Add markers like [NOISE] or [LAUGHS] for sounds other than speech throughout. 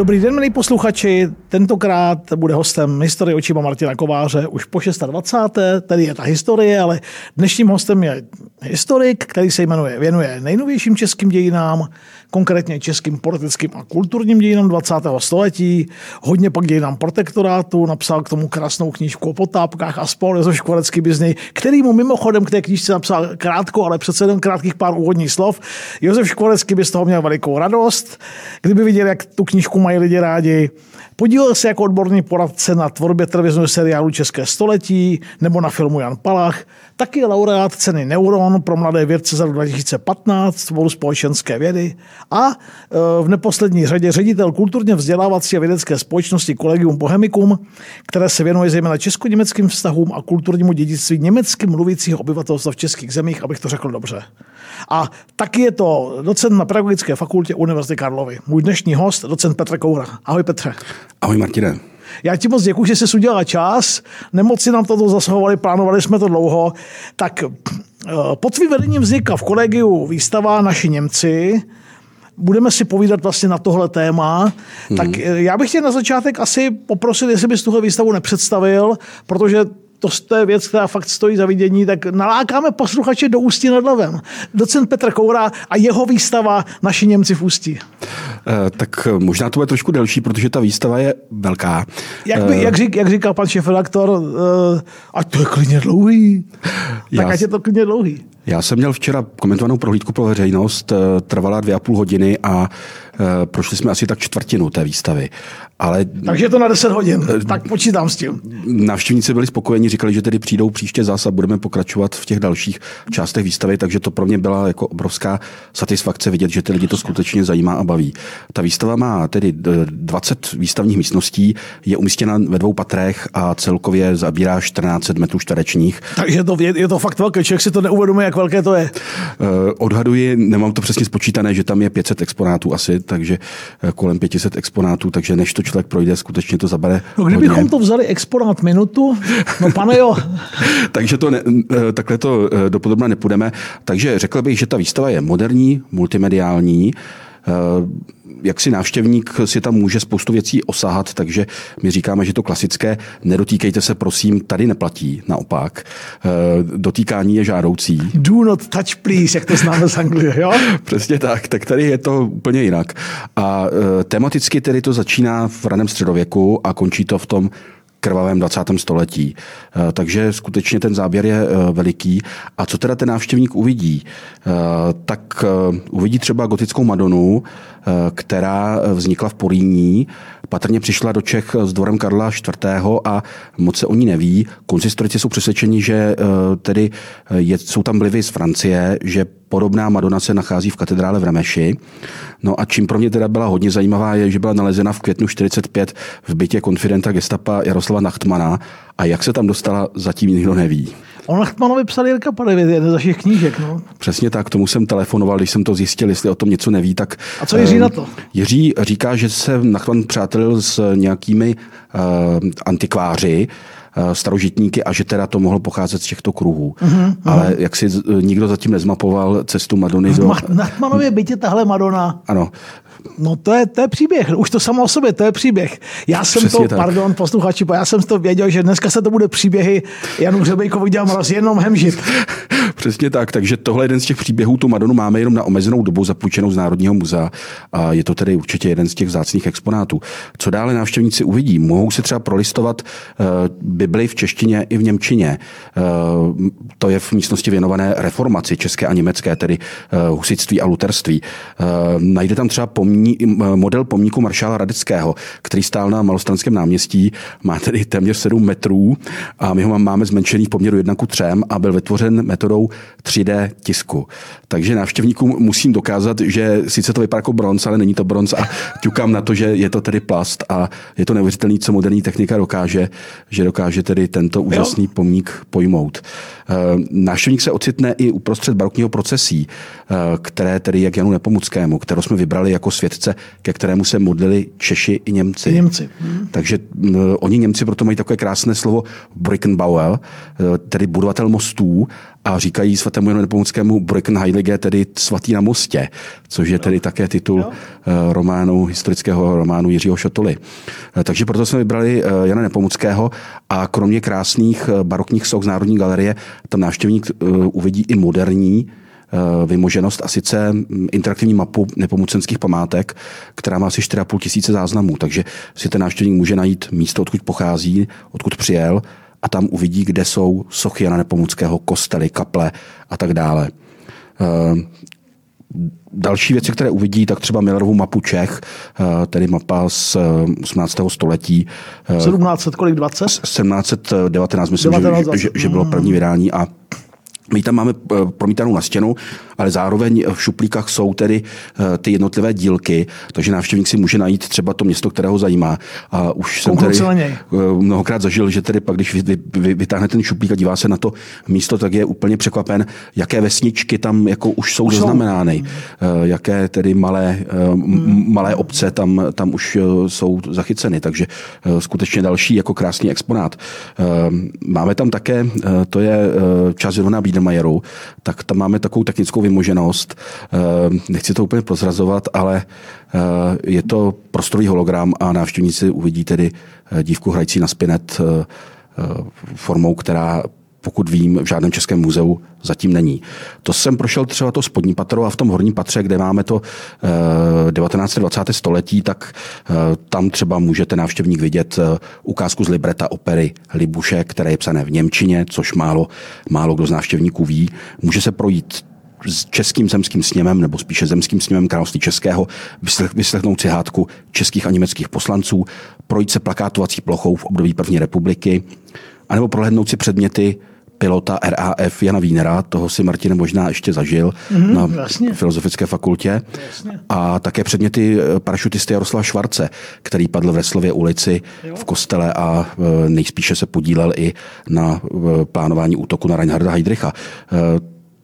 Dobrý den, milí posluchači. Tentokrát bude hostem historie očima Martina Kováře už po 26. Tady je ta historie, ale dnešním hostem je historik, který se jmenuje, věnuje nejnovějším českým dějinám, konkrétně českým politickým a kulturním dějinám 20. století, hodně pak dějinám protektorátu, napsal k tomu krásnou knížku o potápkách a spol Josef Škvarecký by z něj, který mu mimochodem k té knížce napsal krátko, ale přece jen krátkých pár úvodních slov. Josef Škvarecký by z toho měl velikou radost, kdyby viděl, jak tu knížku mají lidi rádi. Podílel se jako odborný poradce na tvorbě televizního seriálu České století nebo na filmu Jan Palach. Taky laureát ceny Neuron pro mladé vědce za rok 2015 Svoru společenské vědy a e, v neposlední řadě ředitel kulturně vzdělávací a vědecké společnosti Collegium Bohemicum, které se věnuje zejména česko-německým vztahům a kulturnímu dědictví německy mluvícího obyvatelstva v českých zemích, abych to řekl dobře. A taky je to docent na Pedagogické fakultě Univerzity Karlovy. Můj dnešní host, docent Petr Koura. Ahoj Petře. Ahoj Martine. Já ti moc děkuji, že jsi udělal čas. Nemoci nám toto zasahovali, plánovali jsme to dlouho. Tak eh, pod tvým vedením vznikla v kolegiu výstava Naši Němci. Budeme si povídat vlastně na tohle téma. Hmm. Tak eh, já bych tě na začátek asi poprosil, jestli bys tuhle výstavu nepředstavil, protože to je věc, která fakt stojí za vidění, tak nalákáme posluchače do Ústí nad Labem. Docent Petr Koura a jeho výstava Naši Němci v Ústí. Eh, tak možná to bude trošku delší, protože ta výstava je velká. Jak, by, jak, řík, jak říkal pan šéf-redaktor, uh, ať to je klidně dlouhý. Tak ať je to klidně dlouhý. Já jsem měl včera komentovanou prohlídku pro veřejnost, eh, trvala dvě a půl hodiny a eh, prošli jsme asi tak čtvrtinu té výstavy. Ale, Takže je to na 10 hodin, eh, tak počítám s tím. Návštěvníci byli spokojeni, říkali, že tedy přijdou příště zase a budeme pokračovat v těch dalších částech výstavy, takže to pro mě byla jako obrovská satisfakce vidět, že ty lidi to skutečně zajímá a baví. Ta výstava má tedy 20 výstavních místností, je umístěna ve dvou patrech a celkově zabírá 14 metrů čtverečních. Takže to, je, je to fakt velké, člověk si to neuvědomuje, jak velké to je? Uh, odhaduji, nemám to přesně spočítané, že tam je 500 exponátů asi, takže uh, kolem 500 exponátů, takže než to člověk projde, skutečně to zabere No kdybychom hodně. to vzali exponát minutu, no pane jo. [LAUGHS] takže to ne, uh, takhle to dopodobna nepůjdeme. Takže řekl bych, že ta výstava je moderní, multimediální, jak si návštěvník si tam může spoustu věcí osahat, takže my říkáme, že to klasické nedotýkejte se, prosím, tady neplatí, naopak. Eh, dotýkání je žádoucí. Do not touch, please, jak to známe z Anglie, jo? [LAUGHS] Přesně tak, tak tady je to úplně jinak. A eh, tematicky tedy to začíná v raném středověku a končí to v tom krvavém 20. století. Eh, takže skutečně ten záběr je veliký. A co teda ten návštěvník uvidí? Tak uvidí třeba gotickou Madonu, Eh, která vznikla v Poríní. Patrně přišla do Čech s dvorem Karla IV. a moc se o ní neví. Konzistorici jsou přesvědčeni, že eh, tedy eh, jsou tam vlivy z Francie, že podobná Madonna se nachází v katedrále v Remeši. No a čím pro mě teda byla hodně zajímavá, je, že byla nalezena v květnu 45 v bytě konfidenta gestapa Jaroslava Nachtmana a jak se tam dostala, zatím nikdo neví. On Nachtmanovi psal Jirka Padevět, jeden z našich knížek. No. Přesně tak, tomu jsem telefonoval, když jsem to zjistil, jestli o tom něco neví. Tak, a co Jiří uh, na to? Jiří říká, že se Nachtman přátelil s nějakými uh, antikváři, Eh, starožitníky a že teda to mohlo pocházet z těchto kruhů. Uh-huh, Ale jak si nikdo zatím nezmapoval cestu Madony do... Na Tmanově bytě tahle Madonna. Ano. No to je, to je příběh, už to samo o sobě, to je příběh. Já jsem Přesně to, tak. pardon posluchači, já jsem to věděl, že dneska se to bude příběhy Janu Hřebejkovi dělám raz jenom hemžit. [LAUGHS] Přesně tak, takže tohle je jeden z těch příběhů, tu Madonu máme jenom na omezenou dobu zapůjčenou z Národního muzea a je to tedy určitě jeden z těch vzácných exponátů. Co dále návštěvníci uvidí? Mohou si třeba prolistovat uh, Bibli v češtině i v Němčině. Uh, to je v místnosti věnované reformaci české a německé, tedy uh, husitství a luterství. Uh, najde tam třeba pomní, model pomníku maršála Radeckého, který stál na Malostranském náměstí, má tedy téměř 7 metrů a my ho máme zmenšený v poměru 1 k 3 a byl vytvořen metodou 3D tisku. Takže návštěvníkům musím dokázat, že sice to vypadá jako bronz, ale není to bronz a ťukám na to, že je to tedy plast a je to neuvěřitelné, co moderní technika dokáže, že dokáže tedy tento úžasný jo. pomník pojmout. Eh, návštěvník se ocitne i uprostřed barokního procesí, eh, které tedy jak Janu Nepomuckému, kterou jsme vybrali jako světce, ke kterému se modlili Češi i Němci. Němci. Hmm. Takže oni Němci proto mají takové krásné slovo Brückenbauer, tedy budovatel mostů, a říkají svatému Janu Nepomuckému Brückenheilige, tedy svatý na mostě, což je tedy také titul jo. románu, historického románu Jiřího Šotoly. Takže proto jsme vybrali Jana Nepomuckého a kromě krásných barokních soch z Národní galerie, tam návštěvník uvidí i moderní Eh, vymoženost a sice mm, interaktivní mapu nepomucenských památek, která má asi 4,5 tisíce záznamů, takže si ten návštěvník může najít místo, odkud pochází, odkud přijel a tam uvidí, kde jsou sochy Jana Nepomuckého, kostely, kaple a tak dále. Eh, další věci, které uvidí, tak třeba Millerovu mapu Čech, eh, tedy mapa z 18. století. 1700, kolik 20? 1719, myslím, 19, že, že, že bylo první vydání a my tam máme eh, promítanou na stěnu, ale zároveň v šuplíkách jsou tedy eh, ty jednotlivé dílky, takže návštěvník si může najít třeba to město, které ho zajímá. A už jsem tady eh, mnohokrát zažil, že tedy pak, když vy, vy, vytáhne ten šuplík a dívá se na to místo, tak je úplně překvapen, jaké vesničky tam jako už jsou zaznamenány, jaké tedy malé, hmm. malé obce tam, tam už jsou zachyceny. Takže skutečně další jako krásný exponát. Máme tam také, to je část Jilona Biedermajeru, tak tam máme takovou technickou vymoženost. Eh, nechci to úplně prozrazovat, ale eh, je to prostorový hologram a návštěvníci uvidí tedy eh, dívku hrající na spinet formou, která pokud vím, v žádném českém muzeu zatím není. To jsem prošel třeba to spodní patro a v tom horním patře, kde máme to 19. 20. století, tak tam třeba můžete návštěvník vidět ukázku z libreta opery Libuše, které je psané v Němčině, což málo, málo kdo z návštěvníků ví. Může se projít s českým zemským sněmem, nebo spíše zemským sněmem království českého, vyslechnout si hádku českých a německých poslanců, projít se plakátovací plochou v období první republiky, anebo prohlédnout si předměty pilota RAF Jana Vínera, toho si Martin možná ještě zažil mm-hmm, na jasně. Filozofické fakultě. Jasně. A také předměty eh, parašutisty Jaroslava Švarce, který padl v Reslově ulici jo. v kostele a eh, nejspíše se podílel i na eh, plánování útoku na Reinharda Heydricha.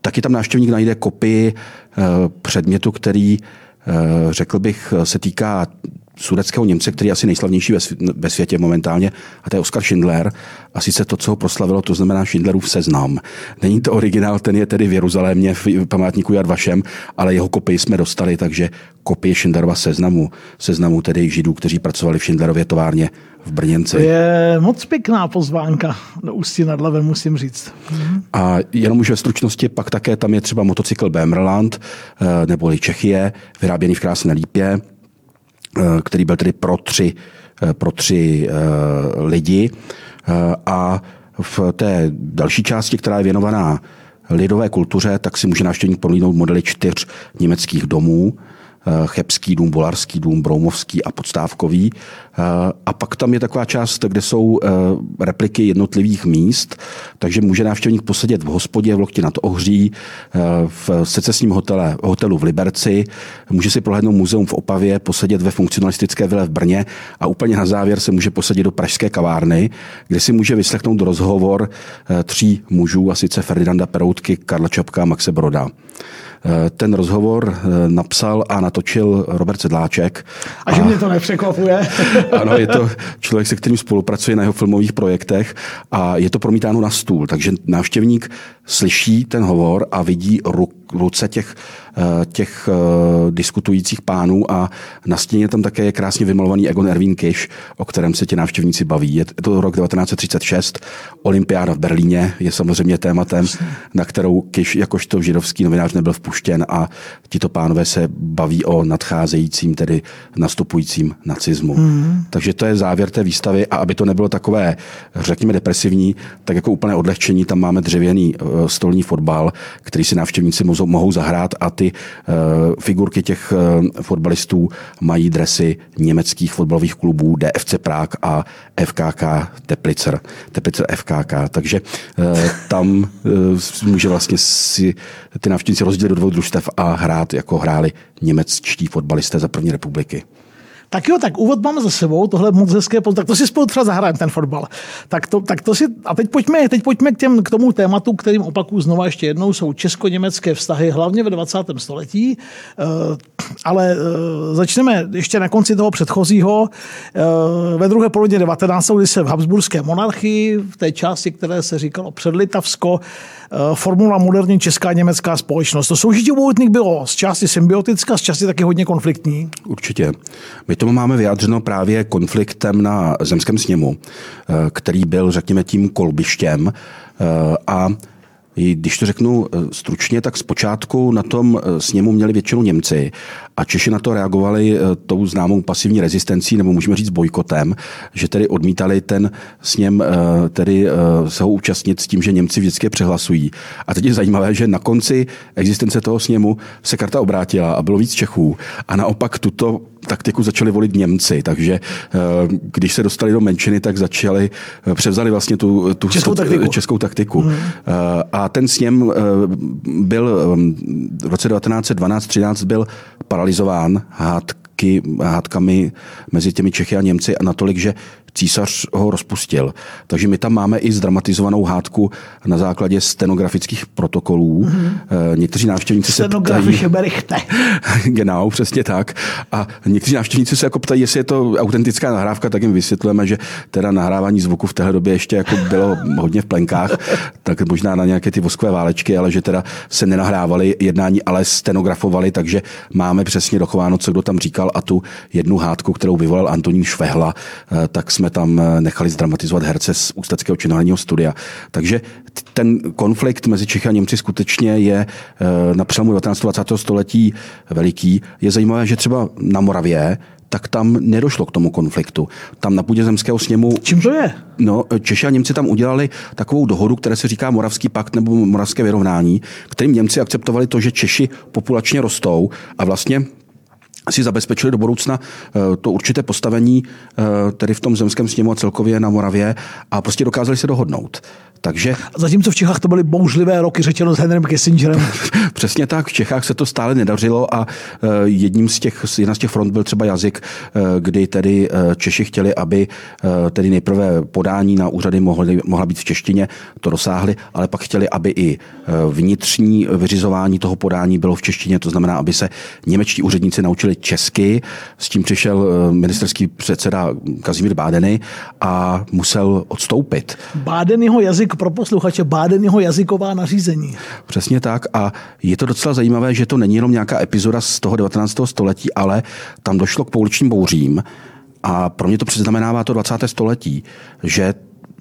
Taky tam návštěvník najde kopii předmětu, který řekl bych, se týká sudeckého Němce, který je asi nejslavnější ve světě momentálně, a to je Oskar Schindler. A sice to, co ho proslavilo, to znamená Schindlerův seznam. Není to originál, ten je tedy v Jeruzalémě v památníku Jad Vašem, ale jeho kopii jsme dostali, takže kopie Schindlerova seznamu, seznamu tedy židů, kteří pracovali v Schindlerově továrně v Brněnci. To je moc pěkná pozvánka do Ústí nad Labem, musím říct. A jenom už ve stručnosti, pak také tam je třeba motocykl Bemmerland, eh, neboli Čechie, vyráběný v Krásné Lípě, který byl tedy pro tři, eh, pro tři eh, lidi. A v té další části, která je věnovaná lidové kultuře, tak si může návštěvník prolínout modely čtyř německých domů, Eh, Chebský dům, Bolarský dům, Broumovský a Podstávkový. Eh, a pak tam je taková část, kde jsou eh, repliky jednotlivých míst, takže může návštěvník posedět v hospodě v Lokti nad Ohří, v secesním hotele, hotelu v Liberci, může si prohlédnout muzeum v Opavě, posedět ve funkcionalistické vile v Brně a úplně na závěr se může posadit do pražské kavárny, kde si může vyslechnout rozhovor tří mužů, a sice Ferdinanda Peroutky, Karla Čapka a Maxe Broda. Eh, ten rozhovor eh, napsal a natočil Robert Sedláček. A že a, mě to nepřekvapuje. [LAUGHS] ano, je to člověk, se kterým spolupracuje na jeho filmových projektech a je to promítáno na stůl, takže návštěvník slyší ten hovor a vidí ruce těch Eh, těch eh, diskutujících pánů a na stěně tam také je krásně vymalovaný Egon Erwin Kiš, o kterém se ti návštěvníci baví. Je to rok 1936, olympiáda v Berlíně je samozřejmě tématem, na kterou Kiš jakožto židovský novinář nebyl vpuštěn a tito pánové se baví o nadcházejícím, tedy nastupujícím nacismu. Mm. Takže to je závěr té výstavy a aby to nebylo takové, řekněme, depresivní, tak jako úplné odlehčení, tam máme dřevěný eh, stolní fotbal, který si návštěvníci mohou zahrát a ty uh, figurky těch uh, fotbalistů mají dresy německých fotbalových klubů DFC Prák a FKK Teplicer, Teplicer FKK. Takže uh, tam může vlastně si ty návštěvníci rozdělit do dvou družstev a hrát, jako hráli němečtí fotbalisté za první republiky. Tak jo, tak úvod máme za sebou, tohle moc hezké, tak to si spolu třeba zahrajeme ten fotbal. Tak to, tak to si, a teď pojďme, teď pojďme k, těm, k tomu tématu, kterým opakuju znova ještě jednou, jsou česko-německé vztahy, hlavně ve 20. století, eh, ale eh, začneme ještě na konci toho předchozího, eh, ve druhé polovině 19. kdy se v Habsburské monarchii, v té části, které se říkalo předlitavsko, formula moderní česká německá společnost. To soužití obou bylo z části symbiotická, z části taky hodně konfliktní. Určitě. My tomu máme vyjádřeno právě konfliktem na zemském sněmu, eh, který byl, řekněme, tím kolbištěm. Eh, a když to řeknu eh, stručně, tak zpočátku na tom sněmu měli většinu Němci a Češi na to reagovali tou známou pasivní rezistencí, nebo můžeme říct bojkotem, že tedy odmítali ten sněm tedy se ho účastnit s tím, že Němci vždycky přehlasují. A teď je zajímavé, že na konci existence toho sněmu se karta obrátila a bylo víc Čechů. A naopak tuto taktiku začali volit Němci, takže eh, když se dostali do menšiny, tak začali, eh, převzali vlastně tu, tu českou taktiku. Českou taktiku. Hmm. A ten sněm byl v roce 1912-13 byl paralizován hádky, hádkami mezi těmi Čechy a Němci a natolik, že císař ho rozpustil. Takže my tam máme i zdramatizovanou hádku na základě stenografických protokolů. Mm-hmm. Někteří návštěvníci se ptají... [LAUGHS] genau, přesně tak. A někteří návštěvníci se jako ptají, jestli je to autentická nahrávka, tak jim vysvětlujeme, že teda nahrávání zvuku v téhle době ještě jako bylo hodně v plenkách, [LAUGHS] tak možná na nějaké ty voskové válečky, ale že teda se nenahrávali jednání, ale stenografovali, takže máme přesně dochováno, co kdo tam říkal a tu jednu hádku, kterou vyvolal Antonín Švehla, eh, tak jsme jsme tam eh, nechali zdramatizovat herce z Ústeckého činoherního studia. Takže ten konflikt mezi Čechy a Němci skutečně je eh, na přelomu 19. 20. století veliký. Je zajímavé, že třeba na Moravě tak tam nedošlo k tomu konfliktu. Tam na půdě zemského sněmu... Čím to je? No, Češi a Němci tam udělali takovou dohodu, které se říká Moravský pakt nebo Moravské vyrovnání, kterým Němci akceptovali to, že Češi populačně rostou a vlastně si zabezpečili do budoucna eh, to určité postavení eh, tedy v tom zemském sněmu a celkově na Moravě a prostě dokázali se dohodnout. Takže... Zatímco v Čechách to byly bouřlivé roky, řečeno s Henrym Kissingerem. [LAUGHS] Přesně tak, v Čechách se to stále nedařilo a eh, jedním z těch, jedna z těch front byl třeba jazyk, kdy tedy Češi chtěli, aby tedy nejprve podání na úřady mohly, mohla být v češtině, to dosáhli, ale pak chtěli, aby i vnitřní vyřizování toho podání bylo v češtině, to znamená, aby se němečtí úředníci naučili česky. S tím přišel eh, ministerský předseda Kazimír Bádeny a musel odstoupit. Bádenyho jazyk pro posluchače, Bádenyho jazyková nařízení. Přesně tak a je to docela zajímavé, že to není jenom nějaká epizoda z toho 19. století, ale tam došlo k pouličním bouřím, a pro mě to předznamenává to 20. století, že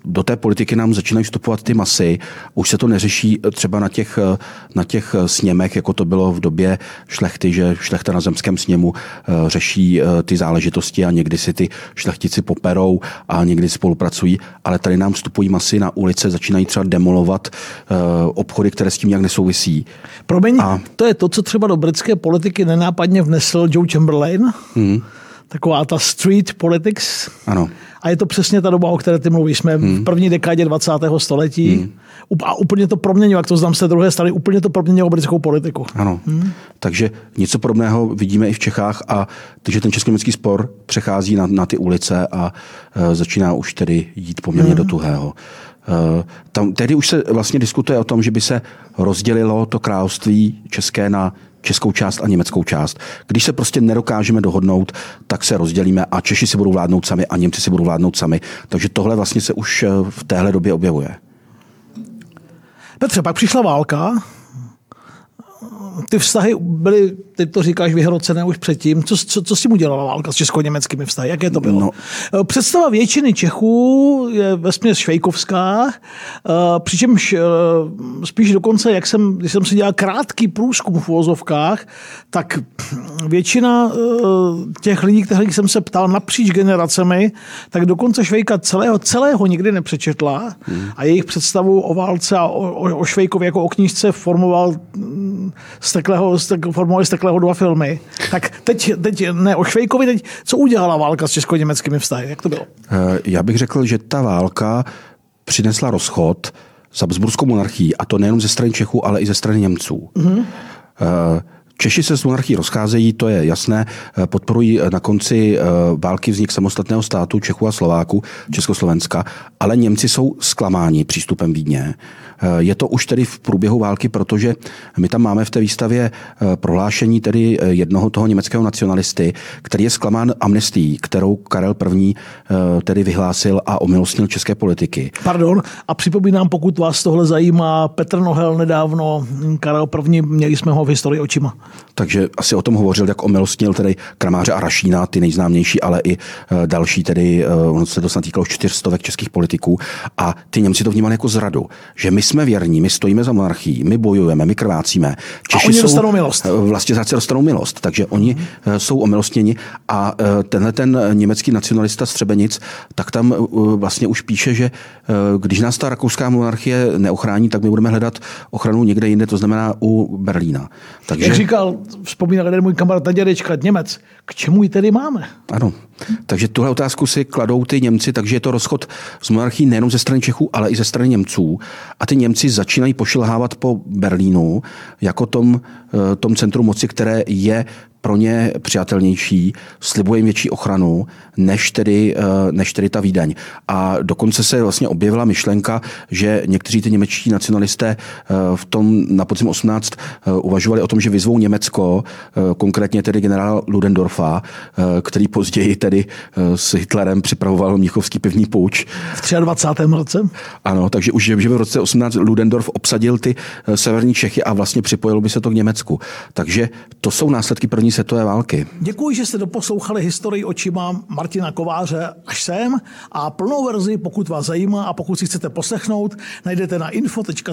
do té politiky nám začínají vstupovat ty masy. Už se to neřeší třeba na těch, na těch sněmech, jako to bylo v době šlechty, že šlechta na zemském sněmu eh, řeší eh, ty záležitosti a někdy si ty šlechtici poperou a někdy spolupracují, ale tady nám vstupují masy na ulice, začínají třeba demolovat eh, obchody, které s tím nějak nesouvisí. Promiň, a... to je to, co třeba do britské politiky nenápadně vnesl Joe Chamberlain. Hmm taková ta street politics. Ano. A je to přesně ta doba, o které ty mluvíš. Jsme hmm. v první dekádě 20. století hmm. a úplně to proměnilo, jak to znám z té druhé strany, úplně to proměnilo britskou politiku. Ano. Hmm. Takže něco podobného vidíme i v Čechách a takže ten česko-německý spor přechází na, na ty ulice a uh, začíná už tedy jít poměrně hmm. do tuhého. Uh, tam, tedy už se vlastně diskutuje o tom, že by se rozdělilo to království české na českou část a německou část. Když se prostě nedokážeme dohodnout, tak se rozdělíme a Češi si budou vládnout sami a Němci si budou vládnout sami. Takže tohle vlastně se už eh, v téhle době objevuje. Petře, pak přišla válka, ty vztahy byly, ty to říkáš, vyhrocené už předtím. Co, co, co s tím udělala válka s česko-německými vztahy? Jaké to bylo? No. Eh, představa většiny Čechů je vesměs švejkovská, eh, přičemž eh, spíš dokonce, jak jsem, když jsem si dělal krátký průzkum v uvozovkách, tak většina těch lidí, kterých jsem se ptal napříč generacemi, tak dokonce Švejka celého, celého nikdy nepřečetla hmm. a jejich představu o válce a o, o, o Švejkovi jako o knížce formoval mm, steklého, stek, formovali steklého dva filmy. Tak teď, teď ne o Švejkovi, teď co udělala válka s česko-německými vztahy? Jak to bylo? Eh, já bych řekl, že ta válka přinesla rozchod s Habsburskou monarchií, a to nejenom ze strany Čechů, ale i ze strany Němců. Mm-hmm. Češi se s monarchií rozcházejí, to je jasné, podporují na konci války vznik samostatného státu Čechů a Slováku, Československa, ale Němci jsou zklamáni přístupem Vídně. Je to už tedy v průběhu války, protože my tam máme v té výstavě prohlášení tedy jednoho toho německého nacionalisty, který je zklamán amnestií, kterou Karel I. tedy vyhlásil a omilostnil české politiky. Pardon, a připomínám, pokud vás tohle zajímá, Petr Nohel nedávno, Karel I. měli jsme ho v historii očima. Takže asi o tom hovořil, jak omilostnil tedy Kramáře a Rašína, ty nejznámější, ale i eh, další, tedy eh, on se to snad týkalo čtyřstovek českých politiků a ty Němci to vnímali jako zradu, že my jsme věrní, my stojíme za monarchií, my bojujeme, my krvácíme. Češi a oni jsou, dostanou milost. Eh, vlastně záci dostanou milost, takže oni hmm. jsou omilostněni a tenhle ten německý nacionalista Střebenic, tak tam vlastně už píše, že když nás ta rakouská monarchie neochrání, tak my budeme hledat ochranu někde jinde, to znamená u Berlína. Takže... Jak říkal, vzpomínal jeden můj kamarád dědečka, Němec, k čemu ji tedy máme? Ano. Takže tuhle otázku si kladou ty Němci, takže je to rozchod z monarchii nejenom ze strany Čechů, ale i ze strany Němců. A ty Němci začínají pošilhávat po Berlínu jako tom, eh, tom centru moci, které je pro ně přijatelnější, slibuje jim větší ochranu, než tedy, eh, než tedy ta Vídeň. A dokonce se vlastně objevila myšlenka, že někteří ty němečtí nacionalisté eh, v tom na podzim 18 eh, uvažovali o tom, že vyzvou Německo, konkrétně tedy generál Ludendorfa, který později tedy s Hitlerem připravoval Mnichovský pivní pouč. V 23. roce? Ano, takže už že v roce 18 Ludendorff obsadil ty severní Čechy a vlastně připojilo by se to k Německu. Takže to jsou následky první světové války. Děkuji, že jste doposlouchali historii očima Martina Kováře až sem a plnou verzi, pokud vás zajímá a pokud si chcete poslechnout, najdete na info.cz